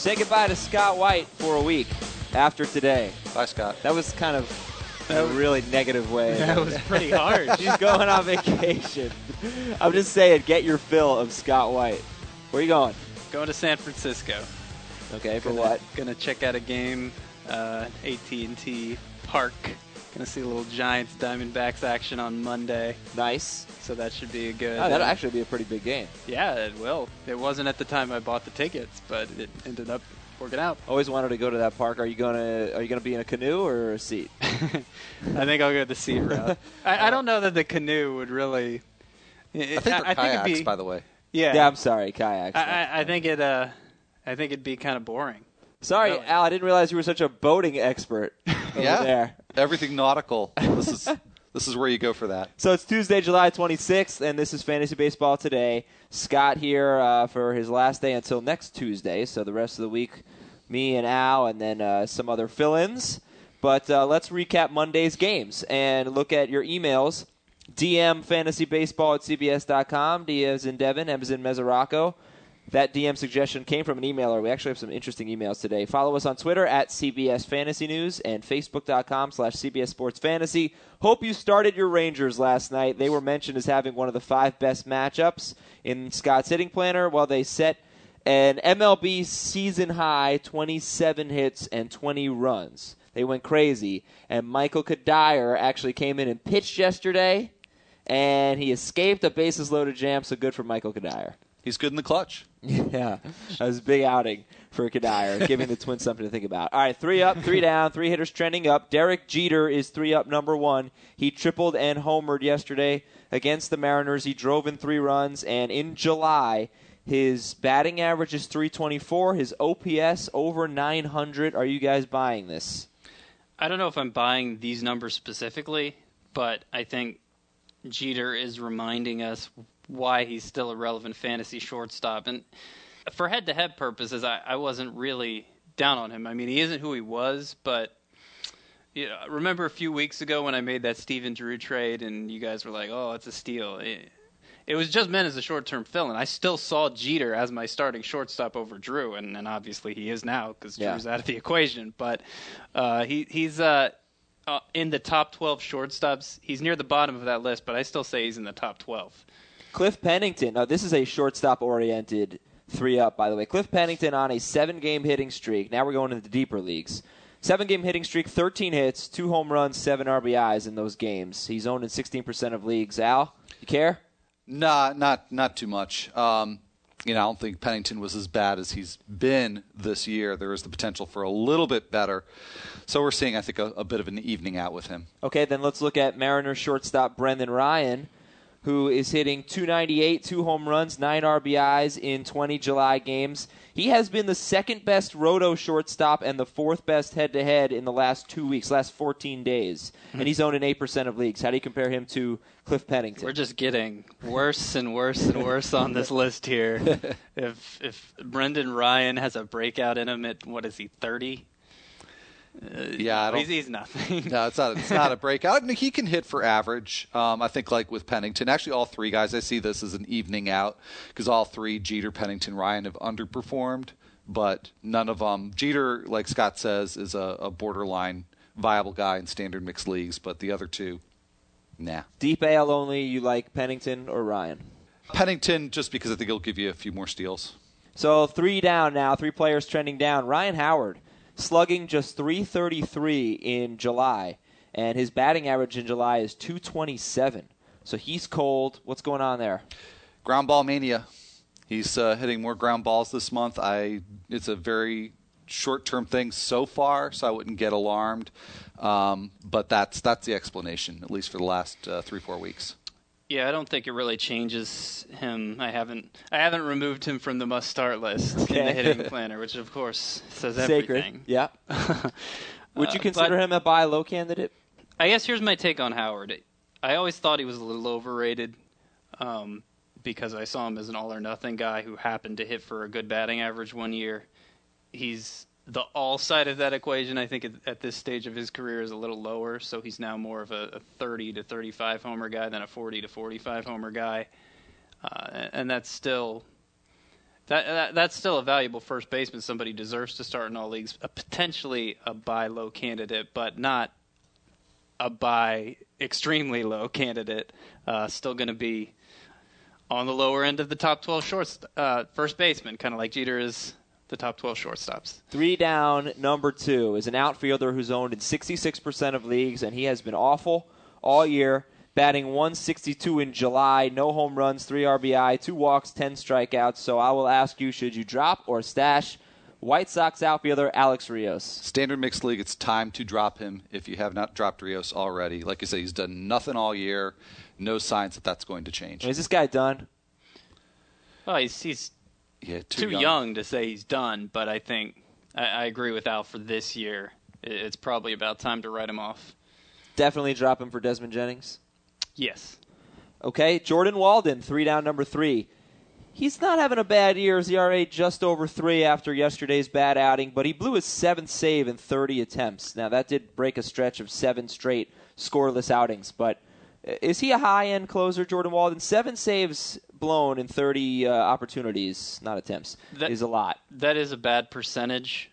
Say goodbye to Scott White for a week after today. Bye, Scott. That was kind of a really negative way. That was pretty hard. She's going on vacation. I'm just saying, get your fill of Scott White. Where are you going? Going to San Francisco. Okay, for Gonna- what? Gonna check out a game, uh, AT&T Park. Gonna see a little Giants Diamondbacks action on Monday, Nice. so that should be a good. Oh, that'll uh, actually be a pretty big game. Yeah, it will. It wasn't at the time I bought the tickets, but it ended up working out. Always wanted to go to that park. Are you gonna Are you gonna be in a canoe or a seat? I think I'll go the seat route. I, I don't know that the canoe would really. I think they're I, kayaks, it'd be, by the way. Yeah, Yeah, I'm sorry, kayaks. I, I, I think it. Uh, I think it'd be kind of boring. sorry, really. Al. I didn't realize you were such a boating expert yeah, there. everything nautical. This is this is where you go for that. So it's Tuesday, July 26th, and this is Fantasy Baseball Today. Scott here uh, for his last day until next Tuesday. So the rest of the week, me and Al, and then uh, some other fill ins. But uh, let's recap Monday's games and look at your emails. DM fantasy baseball at cbs.com. D as in Devin, M as in Mesoraco. That DM suggestion came from an emailer. We actually have some interesting emails today. Follow us on Twitter at CBS Fantasy News and Facebook.com slash CBS Sports Fantasy. Hope you started your Rangers last night. They were mentioned as having one of the five best matchups in Scott's hitting planner while they set an MLB season high 27 hits and 20 runs. They went crazy. And Michael Cuddyer actually came in and pitched yesterday, and he escaped a bases loaded jam, so good for Michael Cuddyer. He's good in the clutch. Yeah, that was a big outing for Cuddyer, giving the Twins something to think about. All right, three up, three down, three hitters trending up. Derek Jeter is three up, number one. He tripled and homered yesterday against the Mariners. He drove in three runs, and in July, his batting average is 324. His OPS over 900. Are you guys buying this? I don't know if I'm buying these numbers specifically, but I think Jeter is reminding us why he's still a relevant fantasy shortstop. And for head to head purposes, I, I wasn't really down on him. I mean, he isn't who he was, but you know, remember a few weeks ago when I made that Stephen Drew trade and you guys were like, oh, it's a steal. It, it was just meant as a short term fill, and I still saw Jeter as my starting shortstop over Drew, and, and obviously he is now because Yeah. Drew's out of the equation. But uh, he he's uh, uh, in the top 12 shortstops. He's near the bottom of that list, but I still say he's in the top 12. Cliff Pennington. Now, this is a shortstop oriented three up, by the way. Cliff Pennington on a seven game hitting streak. Now we're going into the deeper leagues. Seven game hitting streak, 13 hits, two home runs, seven RBIs in those games. He's owned in 16% of leagues. Al, you care? Nah, not not too much. Um, you know, I don't think Pennington was as bad as he's been this year. There is the potential for a little bit better. So we're seeing, I think, a, a bit of an evening out with him. Okay, then let's look at Mariners shortstop Brendan Ryan, who is hitting 298, two home runs, nine RBIs in 20 July games. He has been the second best roto shortstop and the fourth best head to head in the last two weeks, last 14 days. Hmm. And he's owned in 8% of leagues. How do you compare him to Cliff Pennington? We're just getting worse and worse and worse on this list here. If if Brendan Ryan has a breakout in him at what is he 30? Yeah, I don't. He's, he's nothing. No, it's not. It's not a breakout. And he can hit for average. Um, I think, like with Pennington, actually, all three guys. I see this as an evening out because all three, Jeter, Pennington, Ryan, have underperformed. But none of them. Jeter, like Scott says, is a, a borderline viable guy in standard mixed leagues. But the other two, nah. Deep AL only, you like Pennington or Ryan? Pennington, just because I think he'll give you a few more steals. So three down now, three players trending down. Ryan Howard slugging just 333 in July, and his batting average in July is 227. So he's cold. What's going on there? Ground ball mania. He's uh, hitting more ground balls this month. I. It's a very short-term thing so far, so I wouldn't get alarmed. Um, but that's that's the explanation, at least for the last uh, three four weeks. Yeah, I don't think it really changes him. I haven't I haven't removed him from the must start list in the hitting planner, which of course says Sacred. everything. Yeah. Would you Uh, consider him a buy low candidate? I guess here's my take on Howard. I always thought he was a little overrated um, because I saw him as an all or nothing guy who happened to hit for a good batting average one year. He's the all side of that equation. I think at, this stage of his career is a little lower, so he's now more of a, a 30 to 35 homer guy than a 40 to 45 homer guy, uh, and that's still That, that that's still a valuable first baseman. Somebody deserves to start in all leagues. A potentially a buy low candidate, but not a buy extremely low candidate. Uh, still going to be on the lower end of the top 12 shorts, uh, first baseman, kind of like Jeter is the top 12 shortstops. Three down, number two is an outfielder who's owned in 66% of leagues, and he has been awful all year. Batting 162 in July, no home runs, three RBI, two walks, 10 strikeouts. So I will ask you should you drop or stash White Sox outfielder Alex Rios? Standard mixed league, it's time to drop him if you have not dropped Rios already. Like I said, he's done nothing all year. No signs that that's going to change. Is this guy done? Oh, he's, he's Yeah, too, young. to say he's done, but I think I, I agree with Al for this year. It, it's probably about time to write him off. Definitely drop him for Desmond Jennings. Yes. Okay, Jordan Walden, three down, number three. He's not having a bad year. His ERA just over three after yesterday's bad outing, but he blew his seventh save in 30 attempts. Now that did break a stretch of seven straight scoreless outings, but is he a high-end closer, Jordan Walden? Seven saves blown in 30 uh, opportunities, not attempts, That- is a lot. That is a bad percentage,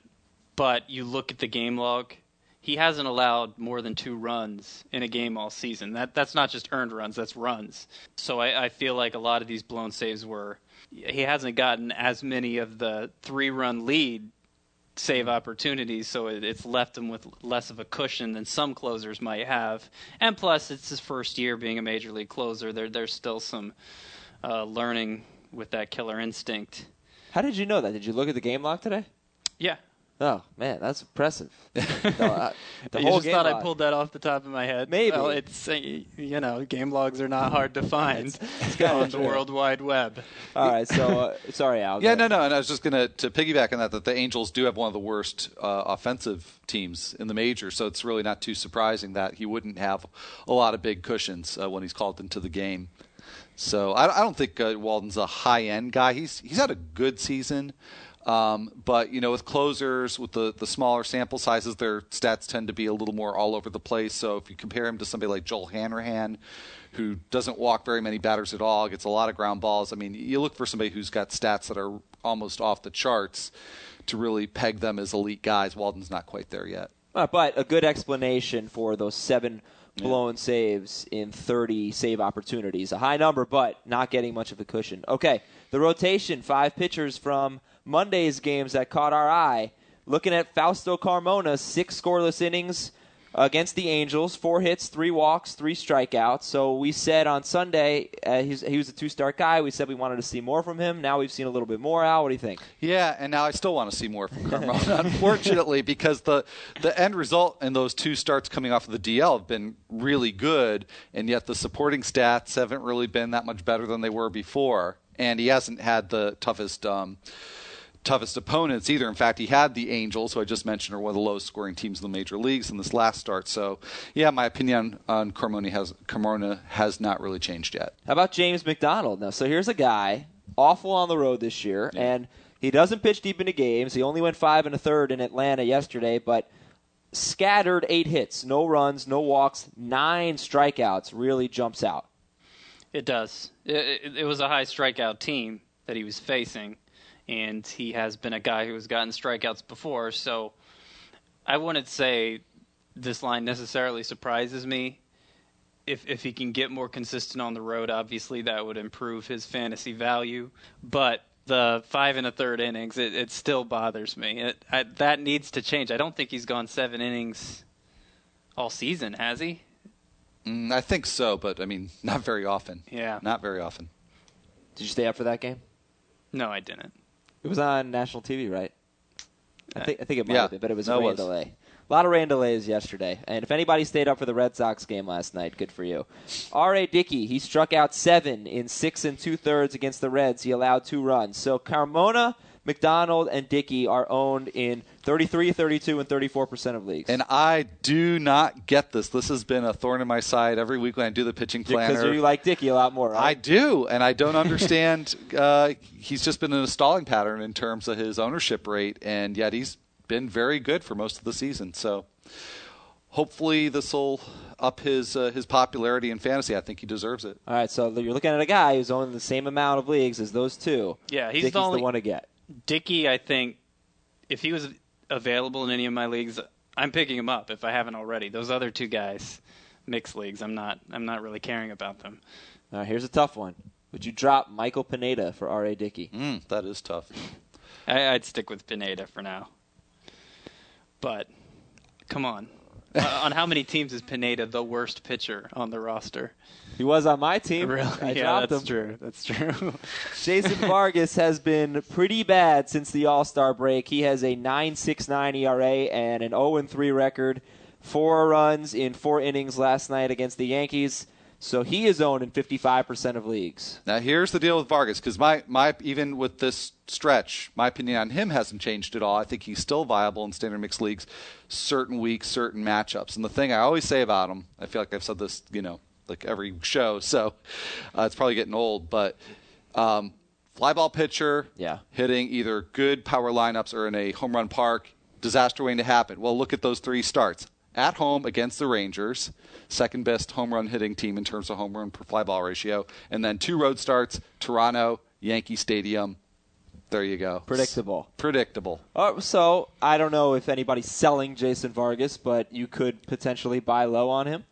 but you look at the game log. He hasn't allowed more than two runs in a game all season. That that's not just earned runs; that's runs. So I, I feel like a lot of these blown saves were. He hasn't gotten as many of the three-run lead save opportunities, so it, it's left him with less of a cushion than some closers might have. And plus, it's his first year being a major league closer. There, there's still some uh, learning with that killer instinct. How did you know that? Did you look at the game log today? Yeah, Oh man, that's impressive. No, uh, the you whole just game thought I pulled that off the top of my head. Maybe. Well, it's uh, you know game logs are not hard to find kinda on the. World Wide Web. All right, so uh, sorry, Al. Yeah, go no, no, and I was just going to to piggyback on that that the Angels do have one of the worst uh, offensive teams in the major, so it's really not too surprising that he wouldn't have a lot of big cushions uh, when he's called into the game. So I, I don't think uh, Walden's a high end guy. He's he's had a good season, um, but you know with closers with the the smaller sample sizes, their stats tend to be a little more all over the place. So if you compare him to somebody like Joel Hanrahan, who doesn't walk very many batters at all, gets a lot of ground balls. I mean, you look for somebody who's got stats that are almost off the charts to really peg them as elite guys. Walden's not quite there yet. Uh, but a good explanation for those seven blown saves in 30 save opportunities. A high number, but not getting much of a cushion. Okay, the rotation, five pitchers from Monday's games that caught our eye. Looking at Fausto Carmona, six scoreless innings against the Angels, four hits, three walks, three strikeouts. So we said on Sunday uh, he was a two-start guy. We said we wanted to see more from him. Now we've seen a little bit more. Al, what do you think? Yeah, and now I still want to see more from Carmona, unfortunately, because the the end result in those two starts coming off of the DL have been really good, and yet the supporting stats haven't really been that much better than they were before. And he hasn't had the toughest um, toughest opponents either. In fact, he had the Angels, who I just mentioned are one of the lowest scoring teams in the major leagues in this last start. So, yeah, my opinion on Carmona has Carmona has not really changed yet. How about James McDonald? Now, so here's a guy awful on the road this year, and he doesn't pitch deep into games. He only went five and a third in Atlanta yesterday, but scattered eight hits, no runs, no walks, nine strikeouts. Really jumps out. It does. It, it, it was a high strikeout team that he was facing, and he has been a guy who has gotten strikeouts before. So I wouldn't say this line necessarily surprises me. If if he can get more consistent on the road, obviously that would improve his fantasy value. But the five and a third innings, it, it still bothers me. It, I, that needs to change. I don't think he's gone seven innings all season, has he? Mm, I think so, but I mean, not very often. Yeah. Not very often. Did you stay up for that game? No, I didn't. It was on national TV, right? I think I think it might yeah. have been, but it was No, a rain was. delay. A lot of rain delays yesterday. And if anybody stayed up for the Red Sox game last night, good for you. R.A. Dickey, he struck out seven in six and two thirds against the Reds. He allowed two runs. So Carmona, McDonald, and Dickey are owned in 33, 32, and 34% of leagues. And I do not get this. This has been a thorn in my side every week when I do the pitching plan. because planner. you like Dickey a lot more, I do, and I don't understand. uh, he's just been in a stalling pattern in terms of his ownership rate, and yet he's been very good for most of the season. So hopefully this will up his uh, his popularity in fantasy. I think he deserves it. All right, so you're looking at a guy who's owning the same amount of leagues as those two. Yeah, he's Dickey's the only one to get. Dickey. I think if he was available in any of my leagues, I'm picking him up if I haven't already. Those other two guys, mixed leagues, I'm not. I'm not really caring about them. All right, here's a tough one. Would you drop Michael Pineda for R.A. Dickey? Mm, that is tough. I, I'd stick with Pineda for now. But come on, Uh, on how many teams is Pineda the worst pitcher on the roster? He was on my team. Really? I yeah, dropped that's him. true. That's true. Jason Vargas has been pretty bad since the All Star break. He has a 9.69 ERA and an 0 3 record. Four runs in four innings last night against the Yankees. So he is owned in 55% of leagues. Now here's the deal with Vargas because my my even with this stretch, my opinion on him hasn't changed at all. I think he's still viable in standard mixed leagues, certain weeks, certain matchups. And the thing I always say about him, I feel like I've said this, you know, like every show, so uh, it's probably getting old, but um, fly ball pitcher, Yeah. hitting either good power lineups or in a home run park, disaster waiting to happen. Well, look at those three starts. At home against the Rangers, second best home run hitting team in terms of home run per fly ball ratio, and then two road starts, Toronto, Yankee Stadium. There you go. Predictable. Predictable. Uh, so I don't know if anybody's selling Jason Vargas, but you could potentially buy low on him.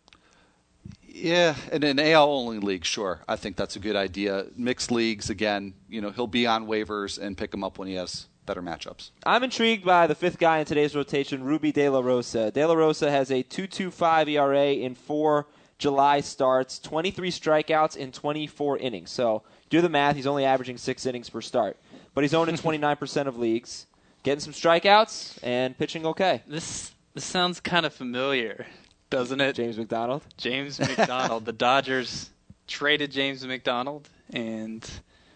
Yeah, in an AL only league, sure. I think that's a good idea. Mixed leagues, again, you know, he'll be on waivers and pick him up when he has better matchups. I'm intrigued by the fifth guy in today's rotation, Rubby De La Rosa. De La Rosa has a 2.25 ERA in four July starts, 23 strikeouts in 24 innings. So do the math. He's only averaging six innings per start, but he's owned in 29% of leagues, getting some strikeouts and pitching okay. this this sounds kind of familiar, doesn't it? James McDonald. James McDonald. the Dodgers traded James McDonald, and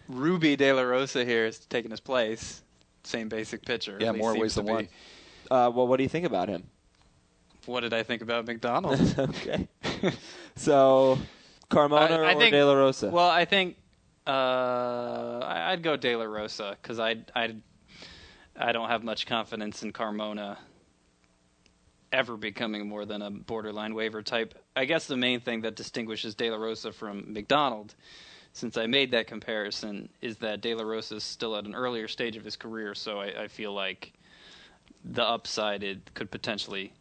Rubby De La Rosa here is taking his place. Same basic pitcher. Yeah, more ways than one. Uh, well, what do you think about him? What did I think about McDonald? okay. So Carmona I- I or think- De La Rosa? well, I think uh, I'd go De La Rosa because I I I don't have much confidence in Carmona ever becoming more than a borderline waiver type. I guess the main thing that distinguishes De La Rosa from McDonald, since I made that comparison, is that De La Rosa is still at an earlier stage of his career, so I, I feel like the upside it could potentially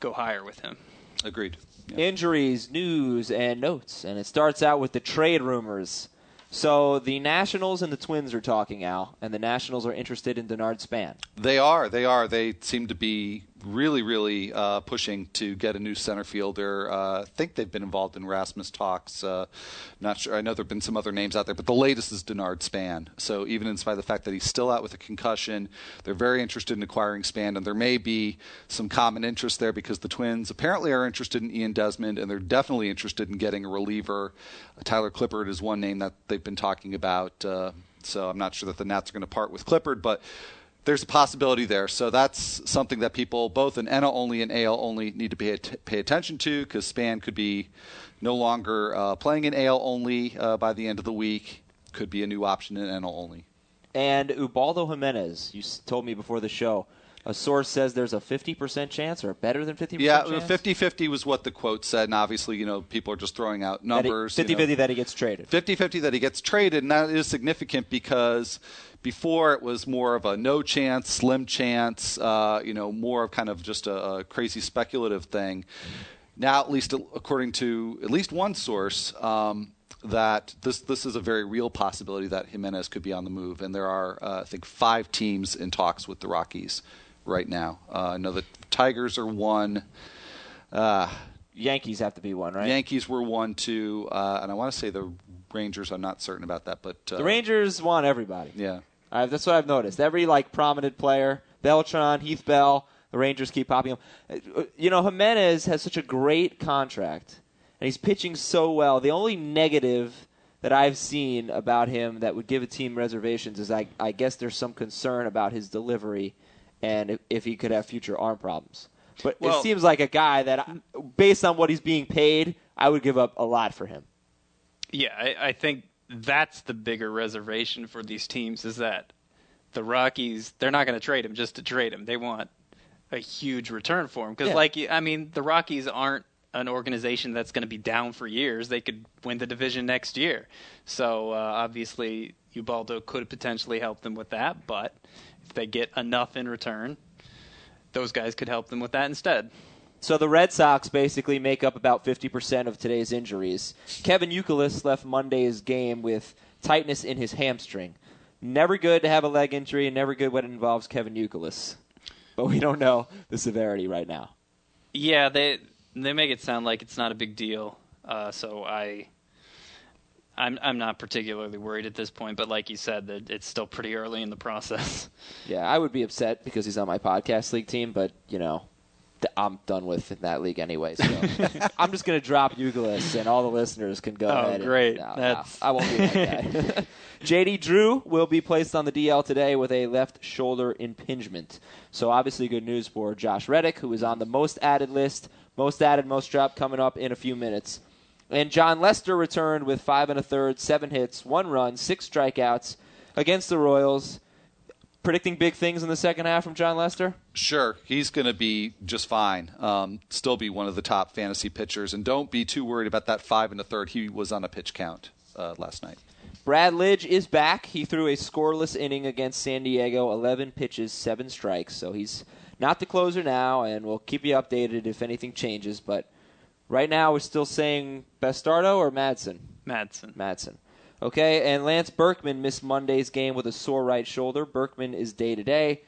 go higher with him. Agreed. Yeah. injuries, news, and notes. And it starts out with the trade rumors. So the Nationals and the Twins are talking, Al, and the Nationals are interested in Denard Span. They are. They are. They seem to be really, really uh, pushing to get a new center fielder. Uh, I think they've been involved in Rasmus talks. Uh, not sure. I know there have been some other names out there, but the latest is Denard Span. So even in spite of the fact that he's still out with a concussion, they're very interested in acquiring Span, and there may be some common interest there because the Twins apparently are interested in Ian Desmond, and they're definitely interested in getting a reliever. Tyler Clippard is one name that they've been talking about. Uh, so I'm not sure that the Nats are going to part with Clippard, but there's a possibility there. So that's something that people, both in NL only and AL only, need to pay, pay attention to because Span could be no longer uh, playing in AL only uh, by the end of the week. Could be a new option in NL only. And Ubaldo Jimenez, you told me before the show, a source says there's a 50% chance or better than 50% Yeah, chance? 50 50 was what the quote said. And obviously, you know, people are just throwing out numbers. 50 you know. 50 that he gets traded. 50 50 that he gets traded, and that is significant because before it was more of a no chance, slim chance, uh, you know, more of kind of just a, a crazy speculative thing. Now, at least according to at least one source, um, that this this is a very real possibility that Jimenez could be on the move, and there are uh, I think five teams in talks with the Rockies right now. Uh, I know the Tigers are one. Uh, Yankees have to be one, right? Yankees were one, two, uh, and I want to say the Rangers. I'm not certain about that, but uh, the Rangers want everybody. Yeah, Uh, that's what I've noticed. Every like prominent player, Beltran, Heath Bell, the Rangers keep popping up. Uh, You know, Jimenez has such a great contract, and he's pitching so well. The only negative that I've seen about him that would give a team reservations is I, I guess there's some concern about his delivery and if, if he could have future arm problems. But Well- it seems like a guy that, based on what he's being paid, I would give up a lot for him. Yeah, I, I think that's the bigger reservation for these teams is that the Rockies they're not going to trade him just to trade him. They want a huge return for him because, Yeah. like, I mean, the Rockies aren't an organization that's going to be down for years. They could win the division next year. So uh, obviously, Ubaldo could potentially help them with that. But they get enough in return, those guys could help them with that instead. So the Red Sox basically make up about 50% of today's injuries. Kevin Youkilis left Monday's game with tightness in his hamstring. Never good to have a leg injury, and never good when it involves Kevin Youkilis. But we don't know the severity right now. Yeah, they they make it sound like it's not a big deal. Uh, so I, I'm I'm not particularly worried at this point. But like you said, that it's still pretty early in the process. Yeah, I would be upset because he's on my podcast league team, but you know, I'm done with that league anyway. So I'm just going to drop Euclid, and all the listeners can go Oh, ahead. and- great. no, no, That's- I won't be like that guy. JD Drew will be placed on the DL today with a left shoulder impingement. So obviously, good news for Josh Reddick, who is on the most added list. Most added, most dropped coming up in a few minutes. And Jon Lester returned with five and a third, seven hits, one run, six strikeouts against the Royals. Predicting big things in the second half from Jon Lester? Sure, he's going to be just fine. Um, still be one of the top fantasy pitchers, and don't be too worried about that five and a third. He was on a pitch count uh, last night. Brad Lidge is back. He threw a scoreless inning against San Diego, 11 pitches, 7 strikes. So he's not the closer now, and we'll keep you updated if anything changes. But right now, we're still saying Bastardo or Madson? Madson. Madson. Okay, and Lance Berkman missed Monday's game with a sore right shoulder. Berkman is day to day.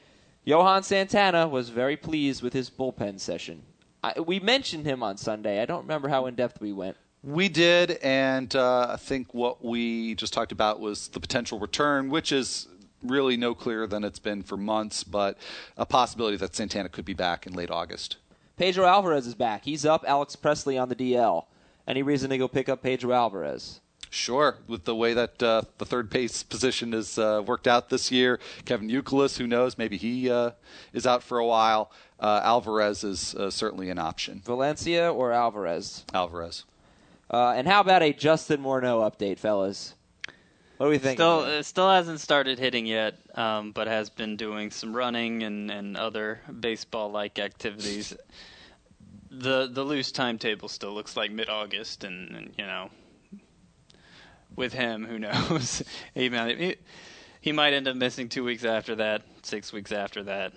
Johan Santana was very pleased with his bullpen session. I, we mentioned him on Sunday. I don't remember how in depth we went. We did, and uh, I think what we just talked about was the potential return, which is really no clearer than it's been for months, but a possibility that Santana could be back in late August. Pedro Alvarez is back. He's up. Alex Presley on the DL. Any reason to go pick up Pedro Alvarez? Sure, with the way that uh, the third base position has uh, worked out this year, Kevin Youkilis, who knows, maybe he uh, is out for a while. Uh, Alvarez is uh, certainly an option. Valencia or Alvarez? Alvarez. Uh, and how about a Justin Morneau update, fellas? What do we think? Still, uh, still hasn't started hitting yet, um, but has been doing some running and, and other baseball-like activities. The the loose timetable still looks like mid-August, and, and you know, with him, who knows? he, might, he, he might end up missing two weeks after that, six weeks after that.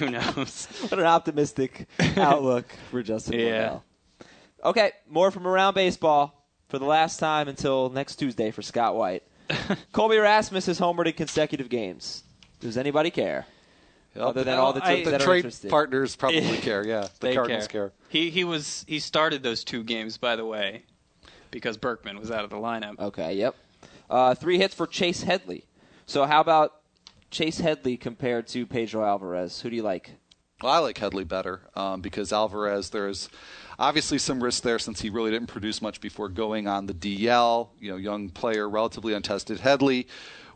who knows? what an optimistic outlook for Justin Yeah. Okay, more from around baseball for the last time until next Tuesday for Scott White. Colby Rasmus has homered in consecutive games. Does anybody care? Other than all the I- teams the are trade interested. partners probably care. Yeah, the They Cardinals care. He he was he started those two games by the way, because Berkman was out of the lineup. Okay, yep. Uh, three hits for Chase Headley. So how about Chase Headley compared to Pedro Alvarez? Who do you like? Well, I like Headley better um, because Alvarez. There's obviously some risk there since he really didn't produce much before going on the DL. You know, young player, relatively untested. Headley,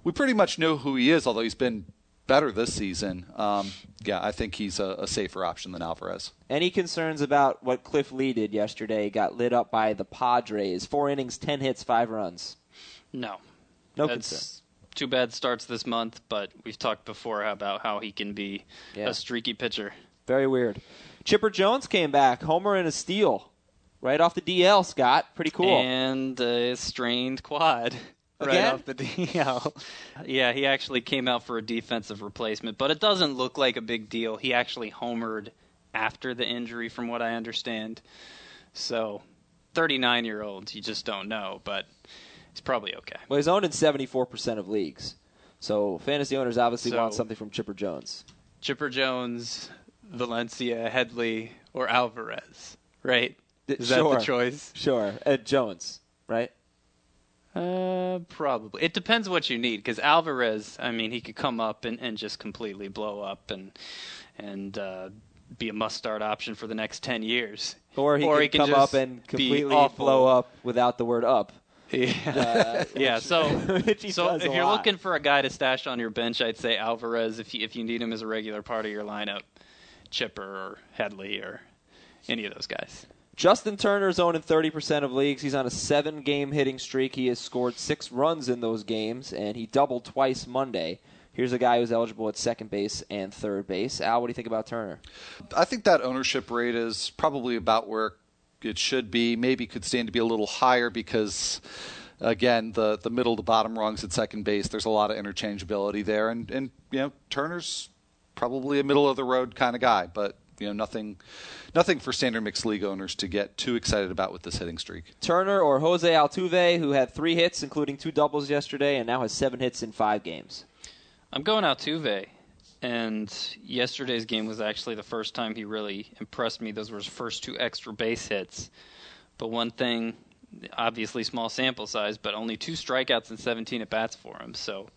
we pretty much know who he is, although he's been better this season. Um, yeah, I think he's a, a safer option than Alvarez. Any concerns about what Cliff Lee did yesterday? Got lit up by the Padres. Four innings, ten hits, five runs. No, No That's concern. Too bad starts this month, but we've talked before about how he can be Yeah. a streaky pitcher. Very weird. Chipper Jones came back, homer and a steal, right off the DL. Scott, pretty cool. And a strained quad. Right Again? off the DL. yeah, he actually came out for a defensive replacement, but it doesn't look like a big deal. He actually homered after the injury, from what I understand. So, 39 year olds, you just don't know, but he's probably okay. well, he's owned in seventy-four percent of leagues, so fantasy owners obviously So- want something from Chipper Jones. Chipper Jones, Valencia, Headley, or Alvarez, right? Is that the choice? Sure, Ed Jones, right? Uh, probably. It depends what you need, because Alvarez, I mean, he could come up and, and just completely blow up and and uh, be a must-start option for the next ten years. Or he Or could he come up and completely blow up without the word up. Yeah, yeah. So, which so if you're lot. looking for a guy to stash on your bench, I'd say Alvarez. If you if you need him as a regular part of your lineup, Chipper or Headley or any of those guys. Justin Turner's owned in 30% of leagues. He's on a seven game hitting streak. He has scored six runs in those games, and he doubled twice Monday. Here's a guy who's eligible at second base and third base. Al, what do you think about Turner? I think that ownership rate is probably about where it should be. Maybe could stand to be a little higher because, again, the the middle to bottom rungs at second base. There's a lot of interchangeability there, and and you know Turner's probably a middle of the road kind of guy, but you know nothing nothing for standard mixed league owners to get too excited about with this hitting streak. Turner or Jose Altuve, who had three hits, including two doubles yesterday, and now has seven hits in five games. I'm going Altuve. And yesterday's game was actually the first time he really impressed me. Those were his first two extra base hits. But one thing, obviously small sample size, but only two strikeouts and 17 at bats for him. So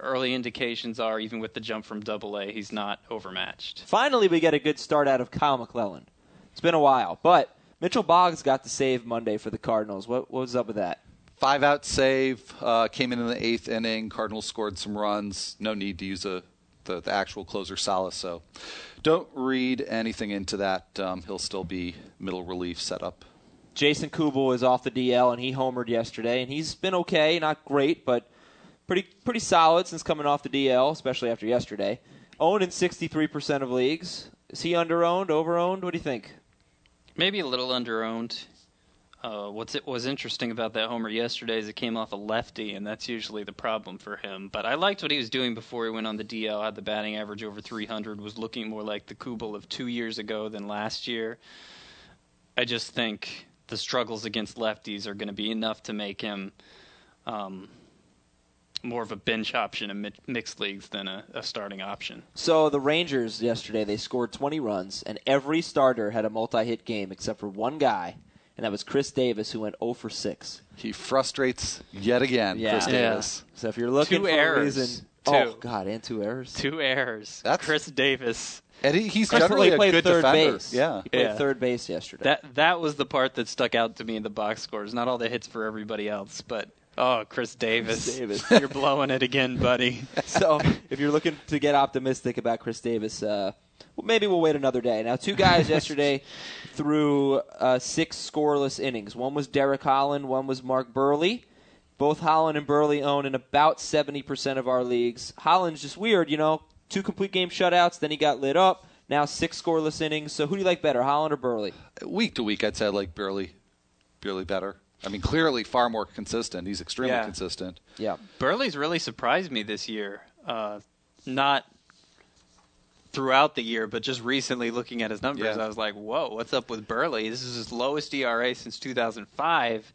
early indications are, even with the jump from Double A, he's not overmatched. Finally, we get a good start out of Kyle McClellan. It's been a while, but Mitchell Boggs got the save Monday for the Cardinals. What, what was up with that? Five out save uh, came in in the eighth inning. Cardinals scored some runs. No need to use a the, the actual closer Salas. So don't read anything into that. Um, he'll still be middle relief setup. Jason Kubel is off the DL and he homered yesterday, and he's been okay, not great, but pretty pretty solid since coming off the DL, especially after yesterday. Owned in 63% of leagues. Is he underowned, overowned? What do you think? Maybe a little underowned. Uh, what's it was interesting about that homer yesterday is it came off a lefty, and that's usually the problem for him. But I liked what he was doing before he went on the DL. Had the batting average over 300, was looking more like the Kubel of two years ago than last year. I just think the struggles against lefties are going to be enough to make him um, more of a bench option in mixed leagues than a, a starting option. So the Rangers yesterday they scored 20 runs, and every starter had a multi-hit game except for one guy, and that was Chris Davis, who went 0 for 6. He frustrates yet again, Yeah. Chris Yeah. Davis. So if you're looking Two for errors, a reason, too. oh god, and two errors. Two errors. That's- Chris Davis. And he, he's Chris generally Davis a good third defender. base. Yeah. he played Yeah. third base yesterday. That that was the part that stuck out to me in the box scores. Not all the hits for everybody else, but oh, Chris Davis. Chris Davis. You're blowing it again, buddy. so if you're looking to get optimistic about Chris Davis, uh, well, maybe we'll wait another day. Now, two guys yesterday threw uh, six scoreless innings. One was Derek Holland, one was Mark Buehrle. Both Holland and Buehrle own in about 70% of our leagues. Holland's just weird, you know, two complete game shutouts, then he got lit up. Now six scoreless innings. So who do you like better, Holland or Buehrle? Week to week, I'd say I like Buehrle, Buehrle better. I mean, clearly far more consistent. He's extremely Yeah. consistent. Yeah. Buehrle's really surprised me this year. Uh, not throughout the year, but just recently looking at his numbers, Yeah. I was like, "Whoa, what's up with Buehrle? This is his lowest ERA since 2005,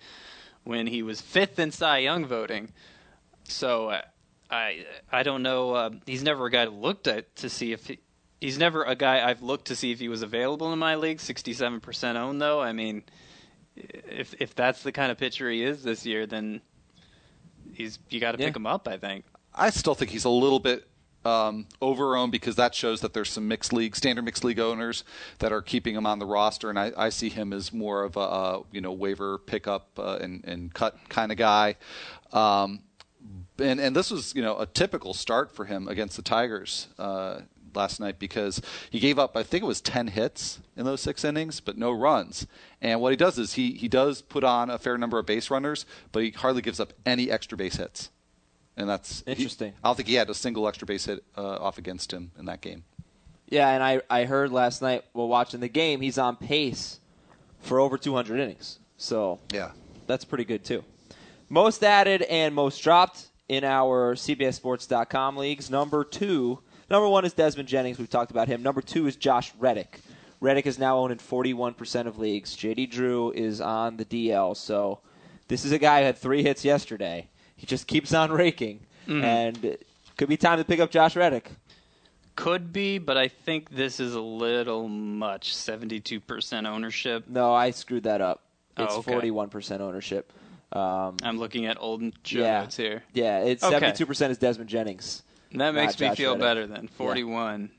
when he was fifth in Cy Young voting." So uh, I I don't know. Uh, he's never a guy to looked at to see if he, he's never a guy I've looked to see if he was available in my league. 67% owned though. I mean, if if that's the kind of pitcher he is this year, then he's you got to Yeah. pick him up. I think. I still think he's a little bit um, overowned because that shows that there's some mixed league, standard mixed league owners that are keeping him on the roster, and I, I see him as more of a, you know waiver pickup uh, and, and cut kind of guy. Um, and and this was you know a typical start for him against the Tigers uh, last night because he gave up I think it was ten hits in those six innings, but no runs. And what he does is he he does put on a fair number of base runners, but he hardly gives up any extra base hits. And that's he- Interesting. I don't think he had a single extra base hit uh, off against him in that game. Yeah, and I, I heard last night while watching the game, he's on pace for over 200 innings. So Yeah. that's pretty good too. Most added and most dropped in our CBSSports.com leagues. Number two, number one is Desmond Jennings. We've talked about him. Number two is Josh Reddick. Reddick is now owned in 41% of leagues. JD Drew is on the DL. So this is a guy who had three hits yesterday. He just keeps on raking, and could be time to pick up Josh Reddick. Could be, but I think this is a little much. Seventy-two percent ownership. No, I screwed that up. It's Oh, okay. 41% ownership. Um, I'm looking at old show yeah, notes here. yeah, it's Okay. 72% is Desmond Jennings. That makes me Josh feel Reddick. better then. Forty-one.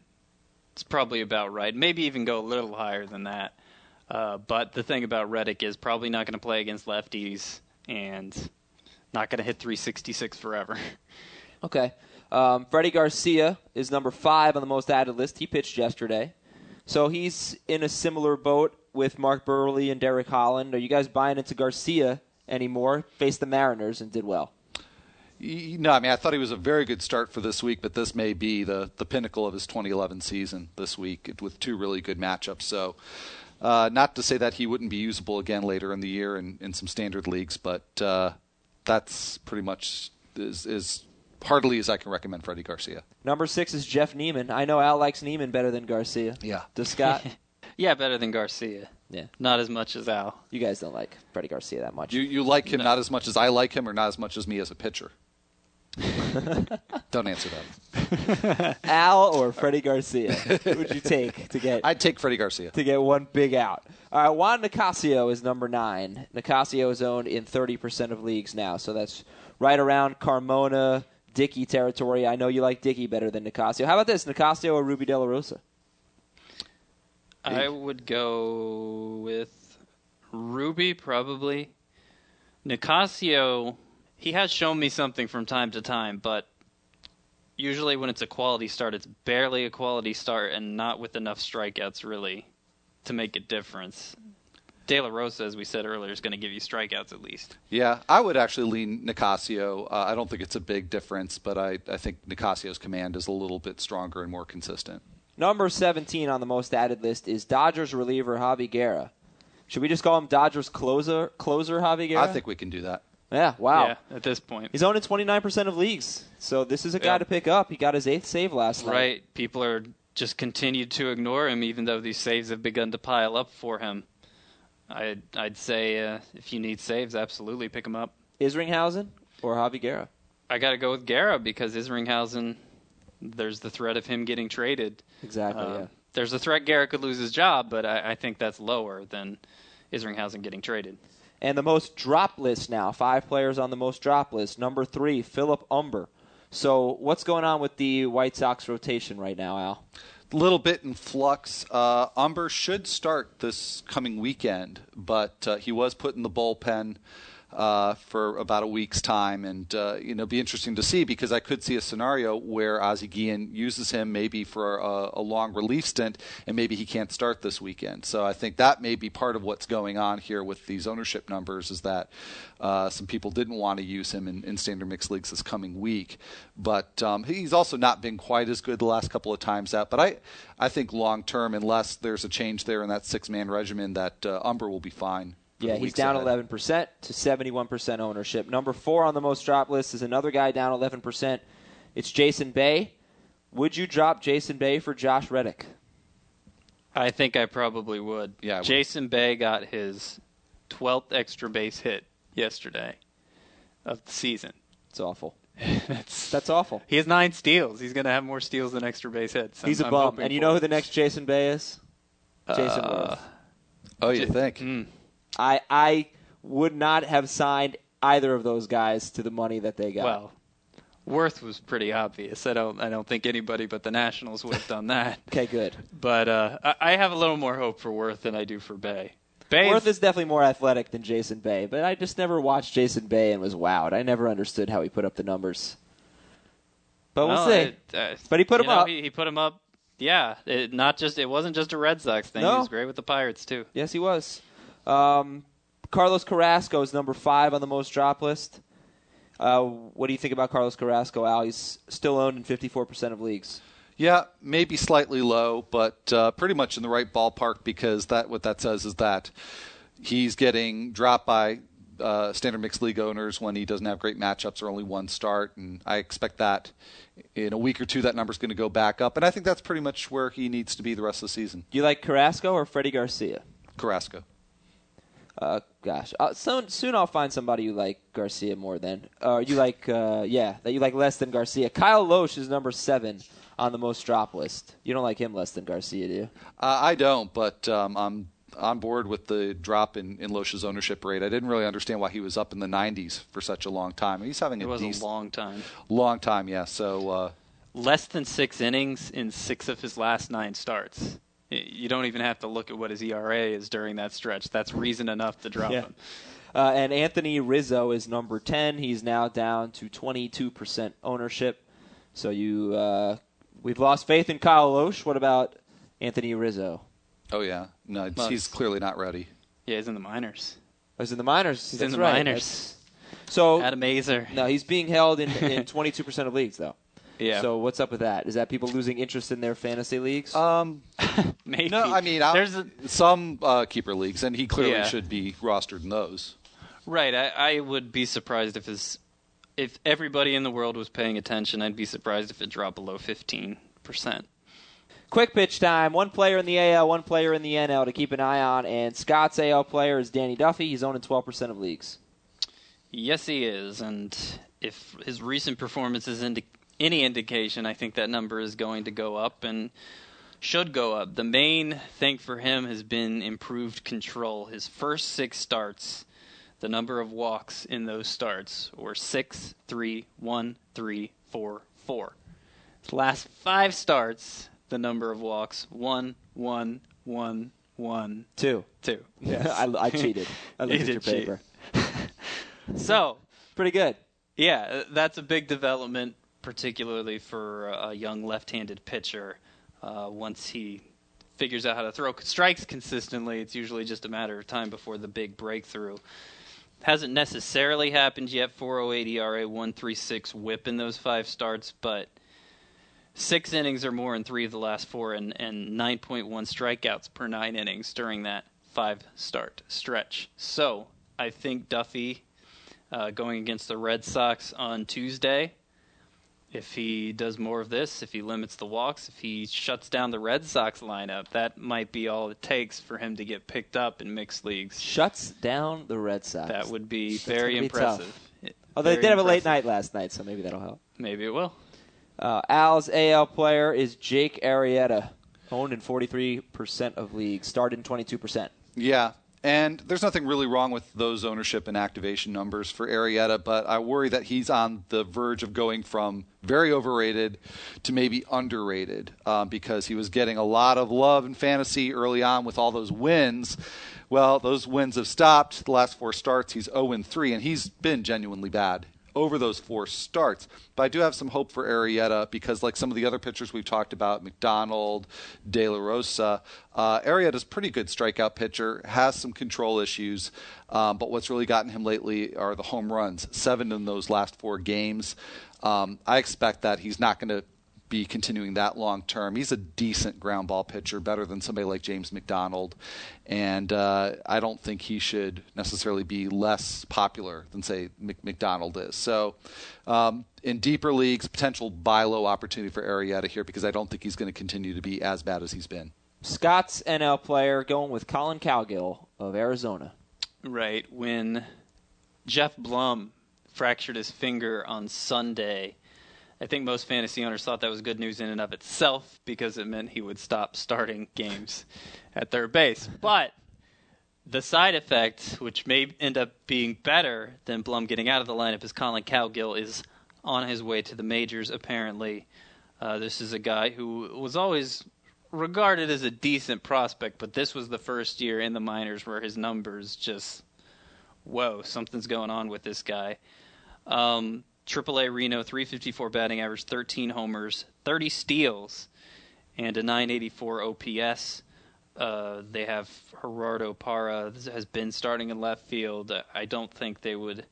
It's probably about right. Maybe even go a little higher than that. Uh, but the thing about Reddick is probably not going to play against lefties and not going to hit 366 forever. Okay. Um, Freddie Garcia is number five on the most added list. He pitched yesterday. So he's in a similar boat with Mark Buehrle and Derek Holland. Are you guys buying into Garcia anymore? Faced the Mariners and did well. No, I mean I thought he was a very good start for this week, but this may be the the pinnacle of his 2011 season this week with two really good matchups. So, uh, not to say that he wouldn't be usable again later in the year in, in some standard leagues, but uh, that's pretty much as, as heartily as I can recommend Freddie Garcia. Number six is Jeff Niemann. I know Al likes Niemann better than Garcia. Yeah. Does Scott? Yeah, better than Garcia. yeah. Not as much as Al. You guys don't like Freddie Garcia that much. You you like him not as much as I like him, or not as much as me as a pitcher. Don't answer that. Al or Freddie Garcia? Who would you take to get I'd take Freddie Garcia. to get one big out? All right, Juan Nicasio is number nine. Nicasio is owned in 30% of leagues now, so that's right around Carmona, Dickey territory. I know you like Dickey better than Nicasio. How about this, Nicasio or Rubby De La Rosa? I would go with Rubby probably. Nicasio, he has shown me something from time to time, but usually when it's a quality start, it's barely a quality start and not with enough strikeouts really to make a difference. De La Rosa, as we said earlier, is going to give you strikeouts at least. Yeah, I would actually lean Nicasio. Uh, I don't think it's a big difference, but I, I think Nicasio's command is a little bit stronger and more consistent. Number 17 on the most added list is Dodgers reliever Javy Guerra. Should we just call him Dodgers closer closer Javy Guerra? I think we can do that. Yeah, wow. Yeah, at this point. He's owned in 29% of leagues. So this is a guy Yeah. to pick up. He got his eighth save last night. Right. People are just continued to ignore him, even though these saves have begun to pile up for him. I'd, I'd say uh, if you need saves, absolutely pick him up. Isringhausen or Javy Guerra? I got to go with Guerra because Isringhausen, there's the threat of him getting traded. Exactly, Uh, yeah. There's a threat Guerra could lose his job, but I, I think that's lower than Isringhausen getting traded. And the most drop list now, five players on the most drop list. Number three, Philip Humber. So what's going on with the White Sox rotation right now, Al? A little bit in flux. Uh, Humber should start this coming weekend, but uh, he was put in the bullpen uh, for about a week's time, and uh, you know, be interesting to see because I could see a scenario where Ozzie Guillen uses him maybe for a, a long relief stint, and maybe he can't start this weekend. So I think that may be part of what's going on here with these ownership numbers is that uh, some people didn't want to use him in, in standard mixed leagues this coming week, but um, he's also not been quite as good the last couple of times out. But I, I think long term, unless there's a change there in that six man regimen, that uh, Humber will be fine. For Yeah, he's down 11% to 71% ownership. Number four on the most drop list is another guy down 11%. It's Jason Bay. Would you drop Jason Bay for Josh Reddick? I think I probably would. Yeah, I would. Jason Bay got his 12th extra base hit yesterday of the season. It's awful. That's That's awful. He has nine steals. He's going to have more steals than extra base hits. He's a I'm bum. And you know who the next Jason Bay is? Jason Uh, Werth. Oh, you think? Mm. I I would not have signed either of those guys to the money that they got. Well, Werth was pretty obvious. I don't. I don't think anybody but the Nationals would have done that. okay, good. But uh, I, I have a little more hope for Werth than I do for Bay. Bay Werth is definitely more athletic than Jason Bay, but I just never watched Jason Bay and was wowed. I never understood how he put up the numbers. But we'll Well, see. it, uh, But he put him know, up. He, he put him up. Yeah, it, not just. It wasn't just a Red Sox thing. No. He was great with the Pirates too. Yes, he was. Um, Carlos Carrasco is number five on the most drop list. Uh, what do you think about Carlos Carrasco, Al? He's still owned in 54% of leagues. Yeah, maybe slightly low, but uh, pretty much in the right ballpark because that what that says is that he's getting dropped by uh, standard mixed league owners when he doesn't have great matchups or only one start, and I expect that in a week or two that number's going to go back up, and I think that's pretty much where he needs to be the rest of the season. Do you like Carrasco or Freddie Garcia? Carrasco. Uh, gosh, uh, soon soon I'll find somebody you like Garcia more than, or you like, uh, yeah, that you like less than Garcia. Kyle Lohse is number seven on the most drop list. You don't like him less than Garcia, do you? Uh, I don't, but um, I'm on board with the drop in, in Lohse's ownership rate. I didn't really understand why he was up in the 90s for such a long time. He's having It a was decent, a long time. long time, yeah. So uh, Less than six innings in six of his last nine starts. Y- You don't even have to look at what his ERA is during that stretch. That's reason enough to drop Yeah. him. Uh, and Anthony Rizzo is number 10. He's now down to 22% ownership. So you, uh, we've lost faith in Kyle Lohse. What about Anthony Rizzo? Oh yeah, no, it's- Well, he's clearly not ready. Yeah, he's in the minors. Oh, he's in the minors. He's That's in the right. minors. That's- So Adam Azer. no, he's being held in in 22% of leagues though. Yeah. So what's up with that? Is that people losing interest in their fantasy leagues? Um, Maybe. no, I mean, I'll- there's a, some uh, keeper leagues, and he clearly Yeah. should be rostered in those. right. I, I would be surprised if his, if everybody in the world was paying attention. I'd be surprised if it dropped below fifteen percent. Quick pitch time. One player in the AL, one player in the NL to keep an eye on. And Scott's AL player is Danny Duffy. He's owned in 12% of leagues. Yes, he is, and if his recent performance is indi- any indication, I think that number is going to go up and should go up. The main thing for him has been improved control. His first six starts, the number of walks in those starts were six, three, one, three, four, four. His last five starts, the number of walks one, one, one, one, Two. two. Yeah, I, I cheated. I looked at your paper. So Pretty good. Yeah, that's a big development, particularly for a young left-handed pitcher. Uh, once he figures out how to throw strikes consistently, it's usually just a matter of time before the big breakthrough. Hasn't necessarily happened yet. 408 ERA, 136 WHIP in those five starts, but six innings or more in three of the last four, and, and 9.1 strikeouts per nine innings during that five-start stretch. So I think Duffy uh, going against the Red Sox on Tuesday. If he does more of this, if he limits the walks, if he shuts down the Red Sox lineup, that might be all it takes for him to get picked up in mixed leagues. Shuts down the Red Sox. That would be That's very be impressive. It- Although they did have a late night last night, so maybe that'll help. Maybe it will. Uh, Al's AL player is Jake Arrieta, owned in 43% of leagues, started in 22%. Yeah. And there's nothing really wrong with those ownership and activation numbers for Arrieta, but I worry that he's on the verge of going from very overrated to maybe underrated um, because he was getting a lot of love and fantasy early on with all those wins. Well, those wins have stopped. The last four starts, he's 0 3, and he's been genuinely bad over those four starts. But I do have some hope for Arrieta because, like some of the other pitchers we've talked about, McDonald, De La Rosa, uh, Arrieta's pretty good strikeout pitcher, has some control issues. Um, but what's really gotten him lately are the home runs, seven in those last four games. Um, I expect that he's not going to be continuing that long term. He's a decent ground ball pitcher, better than somebody like James McDonald, and uh, I don't think he should necessarily be less popular than say Mc- McDonald is. So, um, in deeper leagues, potential buy low opportunity for Arrieta here because I don't think he's going to continue to be as bad as he's been. Scott's NL player going with Collin Cowgill of Arizona. Right. When Geoff Blum fractured his finger on Sunday, I think most fantasy owners thought that was good news in and of itself because it meant he would stop starting games at third base. But the side effect, which may end up being better than Blum getting out of the lineup, is Collin Cowgill is on his way to the majors, apparently. Uh, this is a guy who was always regarded as a decent prospect, but this was the first year in the minors where his numbers just, whoa, something's going on with this guy. Um, AAA Reno, 354 batting average, 13 homers, 30 steals, and a 984 OPS. Uh, they have Gerardo Parra has been starting in left field. I don't think they would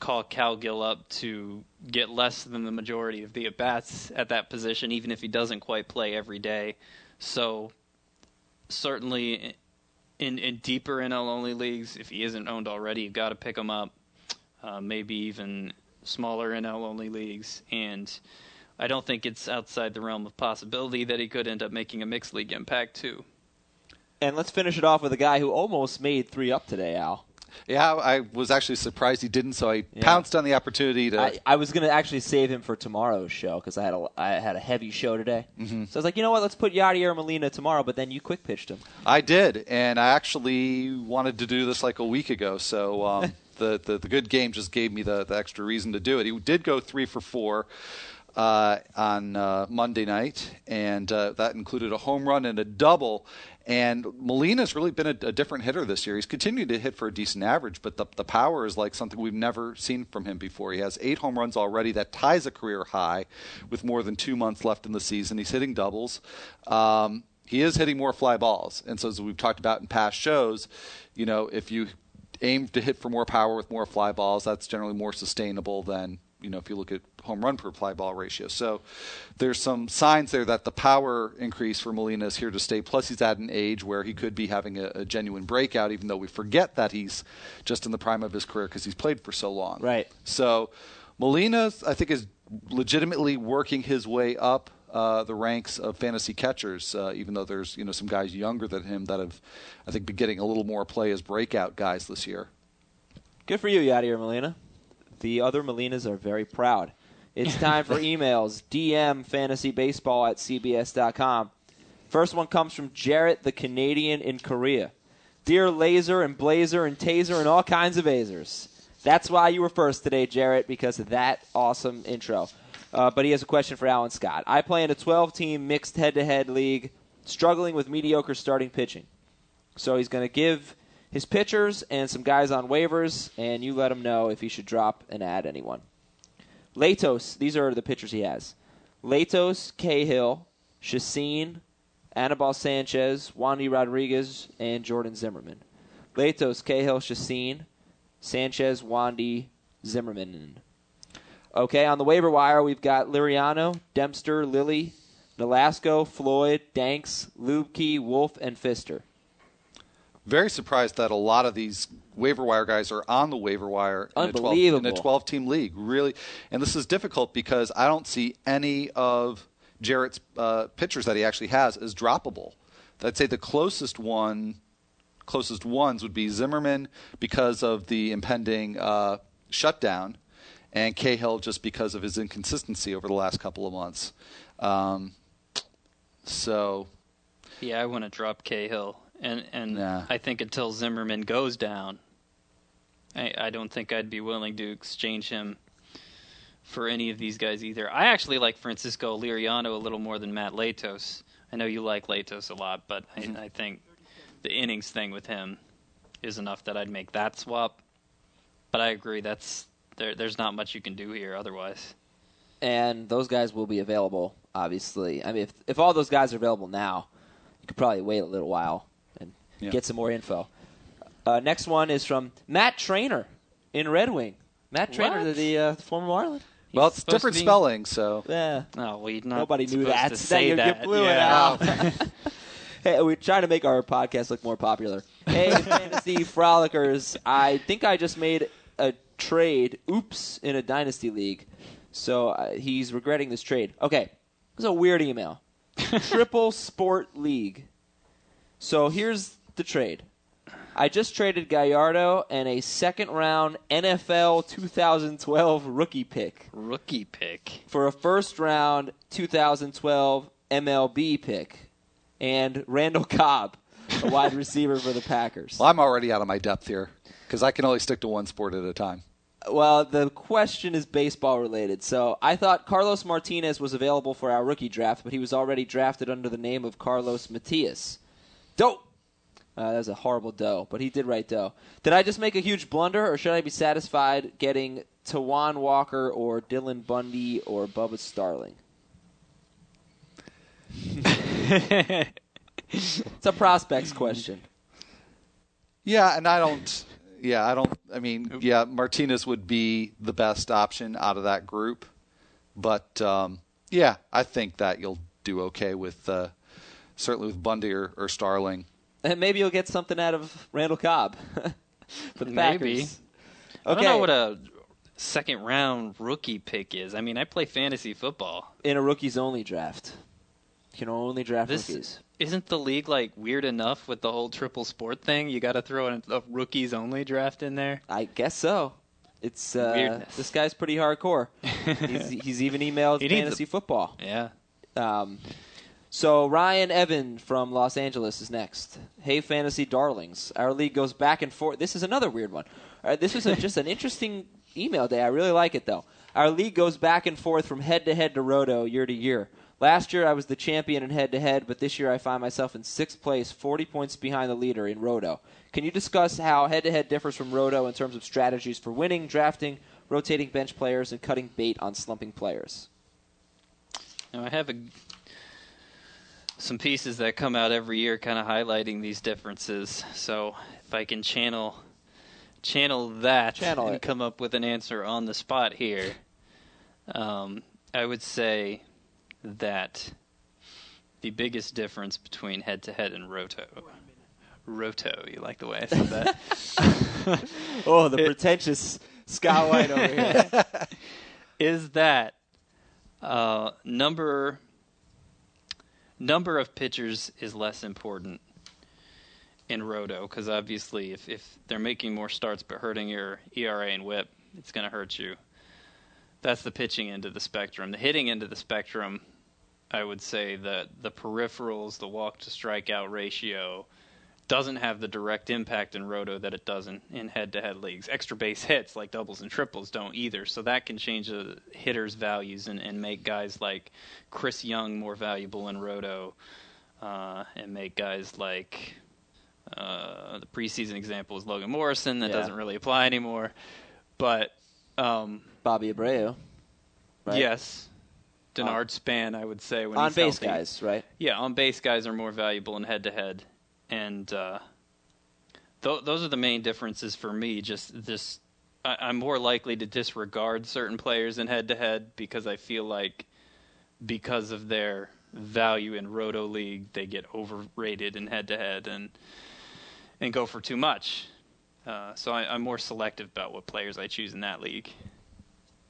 call Cowgill up to get less than the majority of the at bats at that position, even if he doesn't quite play every day. So certainly in in deeper NL only leagues, if he isn't owned already, you've got to pick him up. Uh, maybe even smaller NL only leagues, and I don't think it's outside the realm of possibility that he could end up making a mixed league impact too. And let's finish it off with a guy who almost made three up today, Al. Yeah, I was actually surprised he didn't, so I Yeah. pounced on the opportunity to. I, I was going to actually save him for tomorrow's show because I had a I had a heavy show today. Mm-hmm. So I was like, you know what? Let's put Yadier Molina tomorrow. But then you quick pitched him. I did, and I actually wanted to do this like a week ago. So um, the, the the good game just gave me the, the extra reason to do it. He did go three for four uh, on uh, Monday night, and uh, that included a home run and a double. And Molina's really been a, a different hitter this year. He's continued to hit for a decent average, but the, the power is like something we've never seen from him before. He has eight home runs already. That ties a career high with more than two months left in the season. He's hitting doubles. Um, he is hitting more fly balls. And so, as we've talked about in past shows, you know, if you aim to hit for more power with more fly balls. That's generally more sustainable than you know if you look at home run per fly ball ratio. So there's some signs there that the power increase for Molina is here to stay. Plus he's at an age where he could be having a, a genuine breakout, even though we forget that he's just in the prime of his career because he's played for so long. Right. So Molina, I think, is legitimately working his way up. Uh, the ranks of fantasy catchers, uh, even though there's you know some guys younger than him that have, I think, been getting a little more play as breakout guys this year. Good for you, Yadier Molina. The other Molinas are very proud. It's time for emails. DM fantasybaseball at cbs.com. First one comes from Jarrett, the Canadian in Korea. Dear Laser and Blazer and Taser and all kinds of Azers. That's why you were first today, Jarrett, because of that awesome intro. Uh, but he has a question for Alan Scott. I play in a 12 team mixed head to head league, struggling with mediocre starting pitching. So he's going to give his pitchers and some guys on waivers, and you let him know if he should drop and add anyone. Latos, these are the pitchers he has. Latos, Cahill, Chacin, Anibal Sanchez, Wandy Rodriguez, and Jordan Zimmermann. Latos, Cahill, Chacin, Sanchez, Wandy, Zimmermann. Okay, on the waiver wire, we've got Liriano, Dempster, Lilly, Nolasco, Floyd, Danks, Luebke, Wolf, and Fister. Very surprised that a lot of these waiver wire guys are on the waiver wire in a 12, Unbelievable. in a 12 team league. Really, and this is difficult because I don't see any of Jarrett's uh, pitchers that he actually has as droppable. I'd say the closest one, closest ones would be Zimmermann because of the impending uh, shutdown, and Cahill just because of his inconsistency over the last couple of months. Um, so Yeah, I want to drop Cahill, and and Nah. I think until Zimmermann goes down, I I don't think I'd be willing to exchange him for any of these guys either. I actually like Francisco Liriano a little more than Matt Latos. I know you like Latos a lot, but I, I think the innings thing with him is enough that I'd make that swap. But I agree, that's there. There's not much you can do here otherwise. and those guys will be available. Obviously, I mean, if if all those guys are available now, you could probably wait a little while and Yeah. get some more info. Uh, next one is from Matt Trainer in Red Wing. Matt Trainer, What? the uh, former Marlin. well, it's different be- spelling, so Yeah, No, we not nobody knew that. To Then say you- you that. blew it out. hey, we're trying to make our podcast look more popular. Hey, fantasy frolickers! I think I just made a trade. Oops, in a dynasty league. So uh, he's regretting this trade. Okay, this is a weird email. Triple Sport League. So here's the trade. I just traded Gallardo and a second round NFL 2012 rookie pick Rookie pick. for a first round 2012 MLB pick and Randall Cobb, a wide receiver for the Packers. Well, I'm already out of my depth here because I can only stick to one sport at a time. Well, the question is baseball related. So I thought Carlos Martinez was available for our rookie draft, but he was already drafted under the name of Carlos Matias. Dope. Uh, that was a horrible dough, but he did write dough. Did I just make a huge blunder, or should I be satisfied getting Taijuan Walker or Dylan Bundy or Bubba Starling? it's a prospects question. Yeah, and I don't. Yeah, I don't. I mean, yeah, Martinez would be the best option out of that group, but um, yeah, I think that you'll do okay with uh, certainly with Bundy or, or Starling. And maybe you'll get something out of Randall Cobb for the Maybe. Packers. I don't know what a second round rookie pick is. I mean, I play fantasy football. in a rookies only draft. You can only draft This rookies. Isn't the league like weird enough with the whole triple sport thing. You got to throw a, a rookies only draft in there. I guess so. It's uh, Weirdness. this guy's pretty hardcore. he's, he's even emailed He needs fantasy a- football. Yeah. Um, so Ryan Evan from Los Angeles is next. Hey, fantasy darlings! Our league goes back and forth. This is another weird one. All right, this was a, just an interesting email day. I really like it though. Our league goes back and forth from head to head to roto year to year. Last year I was the champion in head to head, but this year I find myself in sixth place, 40 points behind the leader in roto. Can you discuss how head to head differs from roto in terms of strategies for winning, drafting, rotating bench players, and cutting bait on slumping players? Now I have a, some pieces that come out every year, kind of highlighting these differences. So if I can channel channel that Channel and it. come up with an answer on the spot here, um, I would say that the biggest difference between head to head and roto. Roto, you like the way I said that? Oh, the pretentious Scott White over here. is that uh, number number of pitchers is less important in roto because obviously if, if they're making more starts but hurting your ERA and WHIP, it's going to hurt you. That's the pitching end of the spectrum. The hitting end of the spectrum, I would say that the peripherals, the walk to strikeout ratio, doesn't have the direct impact in roto that it does in, in head-to-head leagues. Extra base hits like doubles and triples don't either, so that can change the hitter's values and, and make guys like Chris Young more valuable in roto, uh, and make guys like uh, the preseason example is Logan Morrison. That Yeah. doesn't really apply anymore, but um, Bobby Abreu. Right? yes, Denard Span, I would say when On base healthy. guys, right? Yeah, on base guys are more valuable in head to head, and uh, th- those are the main differences for me. Just this, I- I'm more likely to disregard certain players in head to head because I feel like because of their value in Roto League, they get overrated in head to head and and go for too much. Uh, so I, I'm more selective about what players I choose in that league.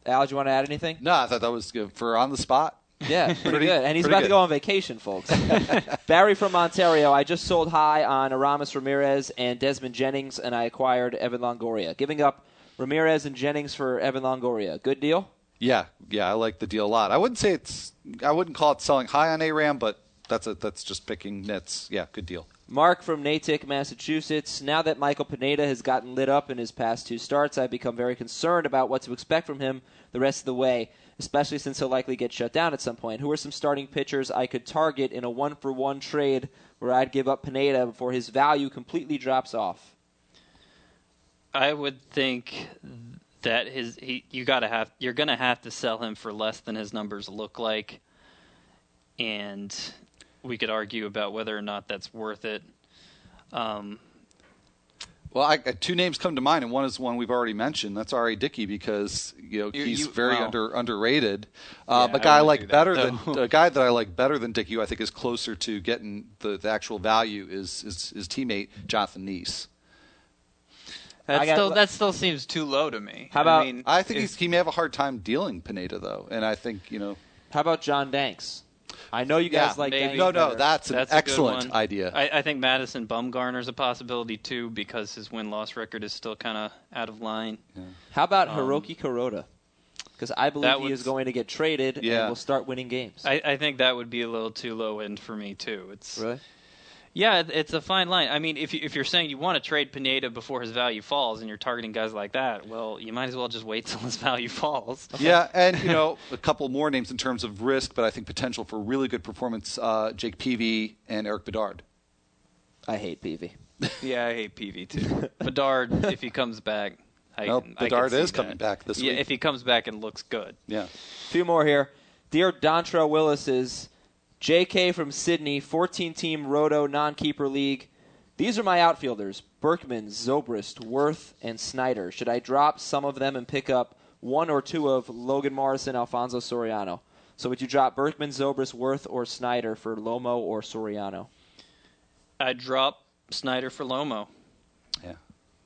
Al, do you want to add anything? No, I thought that was good for on the spot. Yeah, pretty, good. And he's about to go on vacation, folks. Barry from Ontario. I just sold high on Aramis Ramirez and Desmond Jennings, and I acquired Evan Longoria. Giving up Ramirez and Jennings for Evan Longoria. Good deal? Yeah, yeah, I like the deal a lot. I wouldn't say it's, I wouldn't call it selling high on ARAM, but that's a, that's just picking nits. Yeah, good deal. Mark from Natick, Massachusetts. Now that Michael Pineda has gotten lit up in his past two starts, I've become very concerned about what to expect from him the rest of the way, especially since he'll likely get shut down at some point. Who are some starting pitchers I could target in a one for one trade where I'd give up Pineda before his value completely drops off? I would think that his he you gotta have you're gonna have to sell him for less than his numbers look like, and we could argue about whether or not that's worth it. Um, Well, I, uh, two names come to mind, and one is one we've already mentioned. That's R.A. Dickey because you know You- he's you- very well- under underrated. Uh, Yeah, but I guy I like do that, better though. than a guy that I like better than Dickey, who I think is closer to getting the, the actual value is, is his teammate Jonathan Niese. that got- still that still seems too low to me. How about- I, mean, I think if- he's, he may have a hard time dealing Pineda though, and I think you know. How about John Danks? I know you guys Yeah, like maybe. Danks. No, no, better. that's an that's excellent idea. I, I think Madison Bumgarner's a possibility too because his win loss record is still kind of out of line. How about Um, Hiroki Kuroda? Because I believe he would- is going to get traded Yeah. and will start winning games. I, I think that would be a little too low end for me too. It's really? Yeah, it's a fine line. I mean, if you, if you're saying you want to trade Pineda before his value falls, and you're targeting guys like that, well, you might as well just wait till his value falls. Yeah, and you know a couple more names in terms of risk, but I think potential for really good performance: uh, Jake Peavy and Erik Bedard. I hate Peavy. yeah, I hate Peavy too. Bedard, if he comes back, I, Well, can- I can Bedard see is that. coming back this yeah, week. if he comes back and looks good. Yeah, A few more here. Dear Dontrelle Willis is JK from Sydney, 14 team Roto non keeper league. These are my outfielders Berkman, Zobrist, Werth, and Snider. Should I drop some of them and pick up one or two of Logan Morrison, Alfonso Soriano? So would you drop Berkman, Zobrist, Werth, or Snider for Lomo or Soriano? I drop Snider for Lomo. yeah.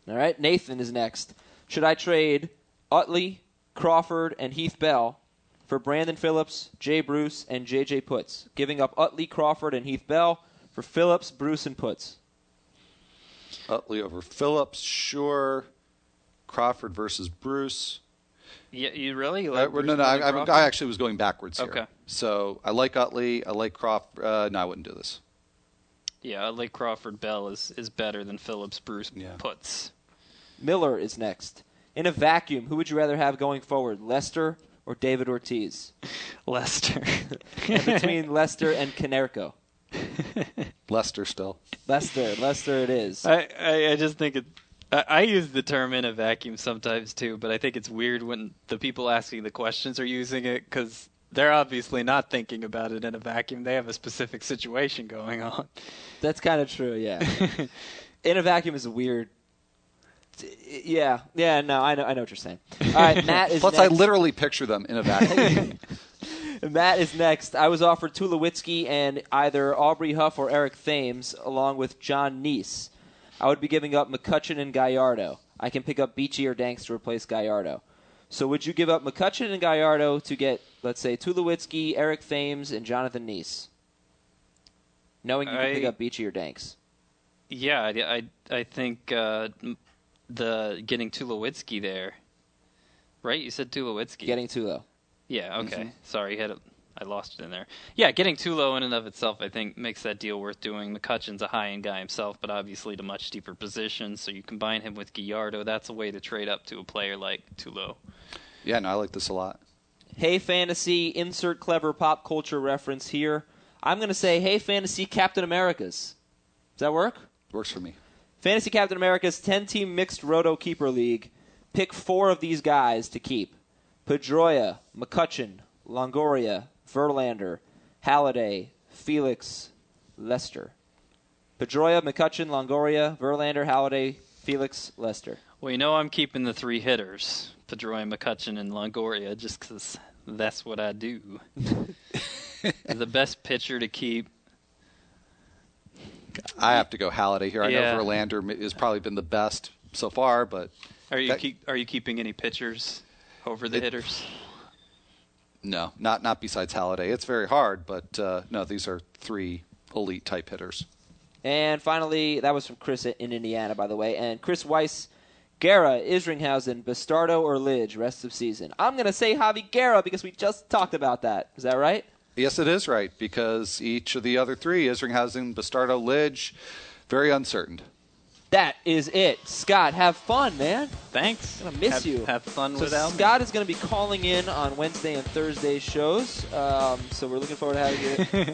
All right, Nathan is next. Should I trade Utley, Crawford, and Heath Bell for Brandon Phillips, Jay Bruce, and J.J. Putz, giving up Utley, Crawford, and Heath Bell for Phillips, Bruce, and Putz? Utley over Phillips, sure. Crawford versus Bruce. Yeah, you really you Uh, like Bruce no, no, I, I, I actually was going backwards here. Okay. So I like Utley. I like Crawford. Uh, no, I wouldn't do this. Yeah, I like Crawford Bell is is better than Phillips Bruce Yeah. Putz. Miller is next. In a vacuum, who would you rather have going forward, Lester or David Ortiz? Lester. And between Lester and Konerko. Lester still. Lester, Lester it is. I, I, I just think it. I, I use the term in a vacuum sometimes too, but I think it's weird when the people asking the questions are using it because they're obviously not thinking about it in a vacuum. They have a specific situation going on. That's kind of true, yeah. In a vacuum is a weird Yeah, yeah, no, I know, I know what you're saying. All right, Matt is Plus, next. I literally picture them in a vacuum. Matt is next. I was offered Tulowitzki and either Aubrey Huff or Eric Thames, along with John Niese. I would be giving up McCutchen and Gallardo. I can pick up Beachy or Danks to replace Gallardo. So would you give up McCutchen and Gallardo to get, let's say, Tulowitzki, Eric Thames, and Jonathan Niese? Knowing you can pick I- up Beachy or Danks. Yeah, I, I, I think uh, m- the getting Tulowitzki there, right? You said Tulowitzki. Getting Tulo. Yeah. Okay. Mm-hmm. Sorry, had a, I lost it in there. Yeah, getting Tulo in and of itself, I think, makes that deal worth doing. McCutchen's a high-end guy himself, but obviously at a much deeper position. So you combine him with Gallardo, that's a way to trade up to a player like Tulo. yeah, no, I like this a lot. Hey Fantasy, insert clever pop culture reference here. I'm going to say, hey Fantasy Captain Americas. Does that work? Works for me. Fantasy Captain America's 10 team mixed Roto Keeper League. Pick four of these guys to keep Pedroia, McCutchen, Longoria, Verlander, Halladay, Felix, Lester. Pedroia, McCutchen, Longoria, Verlander, Halladay, Felix, Lester. Well, you know I'm keeping the three hitters, Pedroia, McCutchen, and Longoria, just 'cause that's what I do. the best pitcher to keep. I have to go Halladay here. I Yeah. know Verlander has probably been the best so far, but Are you That- keep, are you keeping any pitchers over the It- hitters? no, not not besides Halladay. It's very hard, but uh, no, these are three elite type hitters. And finally, that was from Chris in Indiana, by the way. And Chris Weiss, Guerra, Isringhausen, Bastardo, or Lidge, rest of season. I'm going to say Javy Guerra because we just talked about that. Is that right? Yes, it is right because each of the other three, Isringhausen, Bastardo, Lidge, very uncertain. That is it. Scott, have fun, man. Thanks. I'm gonna miss have, you. Have fun So without me. Scott is going to be calling in on Wednesday and Thursday shows. Um, so we're looking forward to having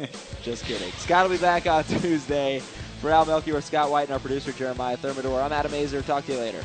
you. Just kidding. Scott will be back on Tuesday. For Al Melchior, Scott White, and our producer Jeremiah Thermidor, I'm Adam Aizer. Talk to you later.